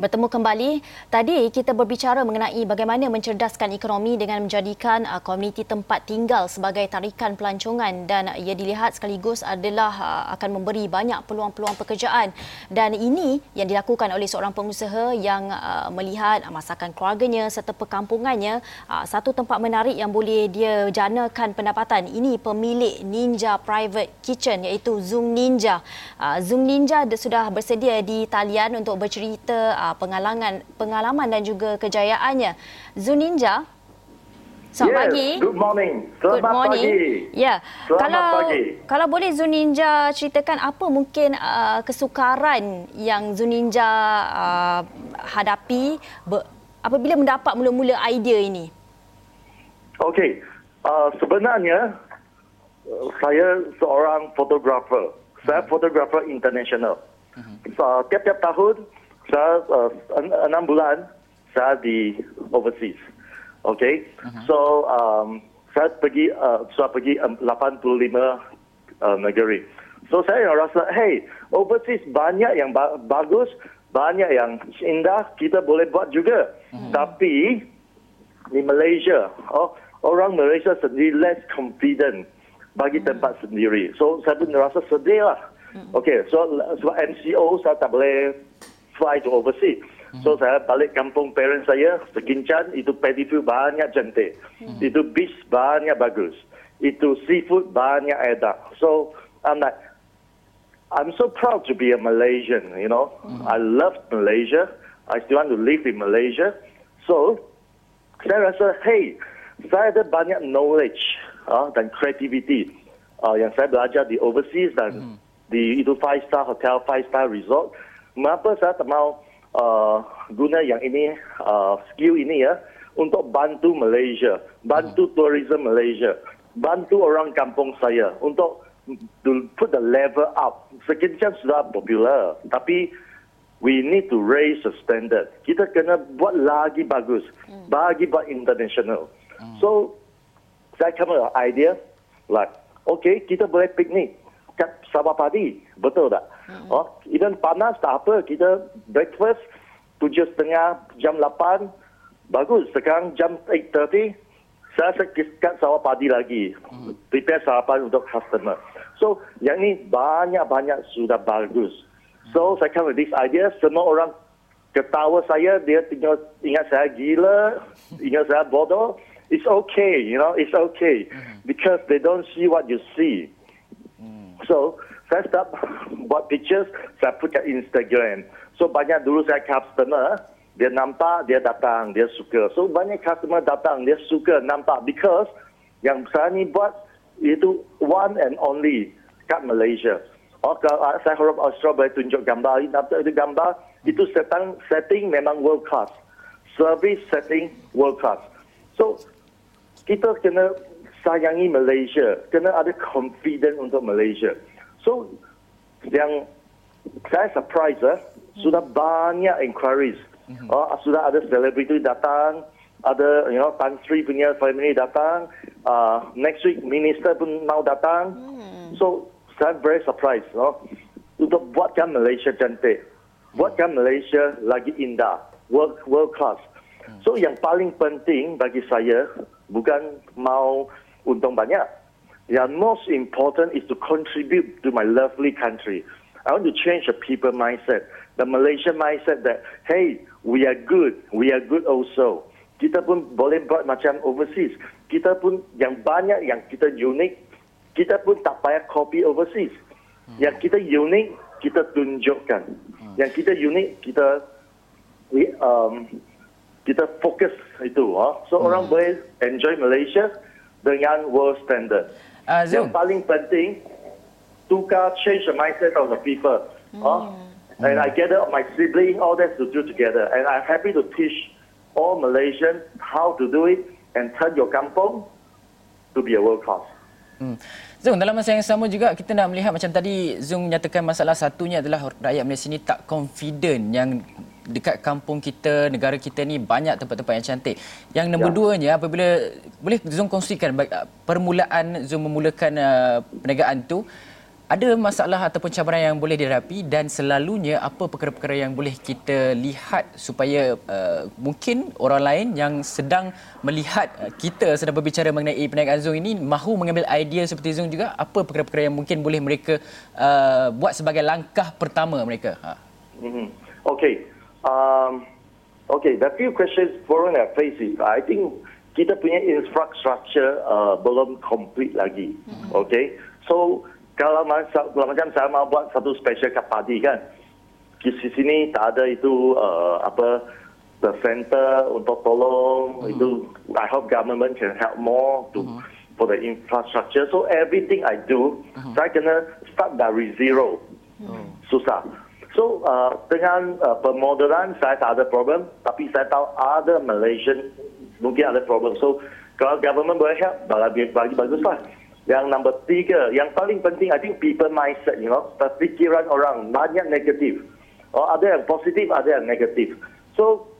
bertemu kembali. Tadi kita berbicara mengenai bagaimana mencerdaskan ekonomi dengan menjadikan uh, komuniti tempat tinggal sebagai tarikan pelancongan dan ia dilihat sekaligus adalah uh, akan memberi banyak peluang-peluang pekerjaan dan ini yang dilakukan oleh seorang pengusaha yang uh, melihat masakan keluarganya serta perkampungannya satu tempat menarik yang boleh dia janakan pendapatan. Ini pemilik Ninja Private Kitchen iaitu Zoom Ninja. Zoom Ninja sudah bersedia di talian untuk bercerita pengalaman pengalaman dan juga kejayaannya. Zuninja Selamat yes, pagi. Good morning. Selamat good morning. pagi. Ya. Selamat kalau pagi. kalau boleh Zuninja ceritakan apa mungkin uh, kesukaran yang Zuninja uh, hadapi ber, apabila mendapat mula-mula idea ini? Okey. Uh, sebenarnya uh, saya seorang fotografer. Saya fotografer international. Uh-huh. Uh, tiap-tiap tahun saya uh, enam bulan saya di overseas. Okay, uh-huh. so um, saya pergi uh, saya pergi um, 85 uh, negeri. So saya rasa, hey, overseas banyak yang ba- bagus, banyak yang indah, kita boleh buat juga. Uh-huh. Tapi di Malaysia, oh, orang Malaysia sendiri less confident bagi tempat uh-huh. sendiri. So saya pun rasa sedih lah. Uh-huh. Okay, so sebab MCO saya tak boleh fly to overseas. Hmm. So saya balik kampung parents saya, Sekincan, itu paddy field banyak cantik. Hmm. Itu beach banyak bagus. Itu seafood banyak edak. So I'm like, I'm so proud to be a Malaysian, you know. Hmm. I love Malaysia. I still want to live in Malaysia. So saya rasa, hey, saya ada banyak knowledge uh, dan creativity uh, yang saya belajar di overseas dan hmm. di itu five star hotel, five star resort mengapa saya tak mau uh, guna yang ini uh, skill ini ya untuk bantu Malaysia, bantu hmm. tourism Malaysia, bantu orang kampung saya untuk to put the level up. Sekian sudah popular, tapi we need to raise the standard. Kita kena buat lagi bagus, hmm. bagi buat international. Hmm. So saya come up idea like, okay, kita boleh piknik kat Sabah Padi, betul tak? Hmm. Oh, even panas tak apa, kita breakfast tujuh setengah jam lapan, bagus. Sekarang jam 8.30, saya kat sawah padi lagi. Hmm. Prepare sarapan untuk customer. So, yang ni banyak-banyak sudah bagus. So, saya come with this idea, semua orang ketawa saya, dia tinggal ingat saya gila, ingat saya bodoh. It's okay, you know, it's okay. Hmm. Because they don't see what you see. Hmm. So, saya start buat pictures, saya put kat Instagram. So banyak dulu saya customer, dia nampak, dia datang, dia suka. So banyak customer datang, dia suka nampak because yang saya ni buat itu one and only kat Malaysia. Oh, kalau saya harap Australia boleh tunjuk gambar, itu gambar, itu setting, setting memang world class. Service setting world class. So, kita kena sayangi Malaysia, kena ada confidence untuk Malaysia. So yang saya surprise eh, sudah banyak inquiries. Mm-hmm. Oh, sudah ada selebriti datang, ada you know Tan Sri punya family datang. Uh, next week minister pun mau datang. Mm. So saya very surprised, no? Untuk buatkan Malaysia cantik, buatkan Malaysia lagi indah, world world class. Mm. So yang paling penting bagi saya bukan mau untung banyak, Yeah, most important is to contribute to my lovely country. I want to change the people mindset, the Malaysian mindset that hey, we are good, we are good also. Kita pun boleh buat macam overseas. Kita pun yang banyak yang kita unik, kita pun tak payah copy overseas. Hmm. Yang kita unik, kita tunjukkan. Hmm. Yang kita unik, kita we, um, kita fokus itu. Huh? So hmm. orang boleh enjoy Malaysia dengan world standard. Uh, Yang paling penting, tukar change the mindset of the people. Mm. Uh, and I gather my sibling, all that to do together. And I'm happy to teach all Malaysians how to do it and turn your kampung to be a world class. Hmm. Zung, dalam masa yang sama juga kita nak melihat macam tadi Zung menyatakan masalah satunya adalah rakyat Malaysia ni tak confident yang dekat kampung kita, negara kita ni banyak tempat-tempat yang cantik. Yang nombor ya. duanya apabila boleh Zoom kongsikan permulaan Zoom memulakan uh, perniagaan tu ada masalah ataupun cabaran yang boleh dihadapi dan selalunya apa perkara-perkara yang boleh kita lihat supaya uh, mungkin orang lain yang sedang melihat uh, kita sedang berbicara mengenai perniagaan Zoom ini mahu mengambil idea seperti Zoom juga apa perkara-perkara yang mungkin boleh mereka uh, buat sebagai langkah pertama mereka ha. Mm-hmm. Okay. Um, okay, the few questions foreign are facing, I think kita punya infrastructure uh, belum complete lagi. Mm-hmm. Okay. So, kalau, kalau macam saya mau buat satu special cup party kan, di sini tak ada itu uh, apa the center untuk tolong mm-hmm. itu I hope government can help more to mm-hmm. for the infrastructure. So everything I do, mm-hmm. saya kena start dari zero. Mm-hmm. Susah. So uh, dengan uh, pemodelan saya tak ada problem, tapi saya tahu ada Malaysian mungkin ada problem. So kalau government boleh help, bagi bagi baguslah. Yang number tiga, yang paling penting, I think people mindset, you know, pikiran orang banyak negatif. Oh, ada yang positif, ada yang negatif. So,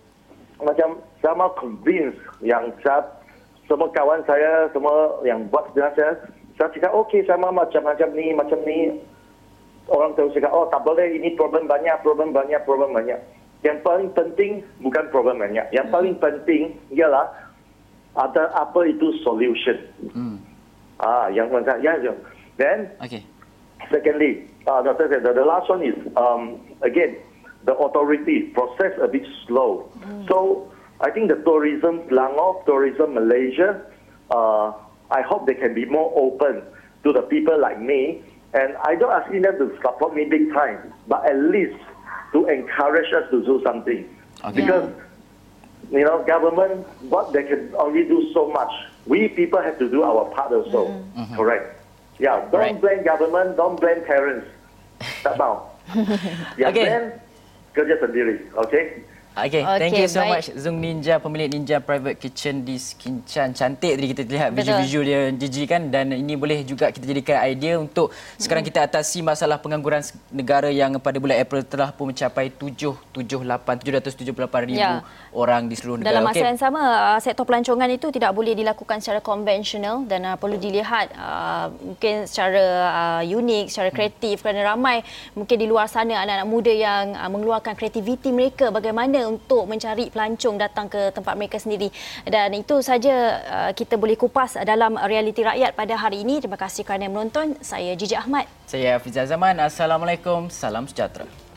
macam saya mau convince yang saya, semua kawan saya, semua yang buat dengan saya, saya cakap, okay, saya mau macam-macam ni, macam ni. Orang terus cakap, oh tak boleh, ini problem banyak, problem banyak, problem banyak. Yang paling penting bukan problem banyak. Yang paling penting ialah ada apa itu solution. Hmm. Ah, yang macam ya, ya. Then, okay. secondly, uh, the, the, the last one is um, again the authority process a bit slow. Mm. So I think the tourism, Langor tourism Malaysia, uh, I hope they can be more open to the people like me. And I don't ask them to support me big time, but at least to encourage us to do something. Okay. Because you know, government, what they can only do so much we people have to do our part also. Mm-hmm. mm-hmm. Correct. Yeah. Don't right. blame government. Don't blame parents. Tak mau. yeah. Okay. Blame kerja sendiri. Okay. Okay, okay, thank you so baik. much Zung Ninja, pemilik Ninja Private Kitchen di Skinchan. Cantik tadi kita lihat visual-visual dia Gigi kan dan ini boleh juga kita jadikan idea untuk sekarang kita atasi masalah pengangguran negara yang pada bulan April telah pun mencapai 778 778 ribu ya. orang di seluruh negara. Dalam masa okay. yang sama, uh, sektor pelancongan itu tidak boleh dilakukan secara konvensional dan uh, perlu dilihat uh, mungkin secara uh, unik, secara kreatif kerana ramai mungkin di luar sana anak-anak muda yang uh, mengeluarkan kreativiti mereka bagaimana untuk mencari pelancong datang ke tempat mereka sendiri. Dan itu saja uh, kita boleh kupas dalam realiti rakyat pada hari ini. Terima kasih kerana menonton. Saya Jiji Ahmad. Saya Fizal Zaman. Assalamualaikum. Salam sejahtera.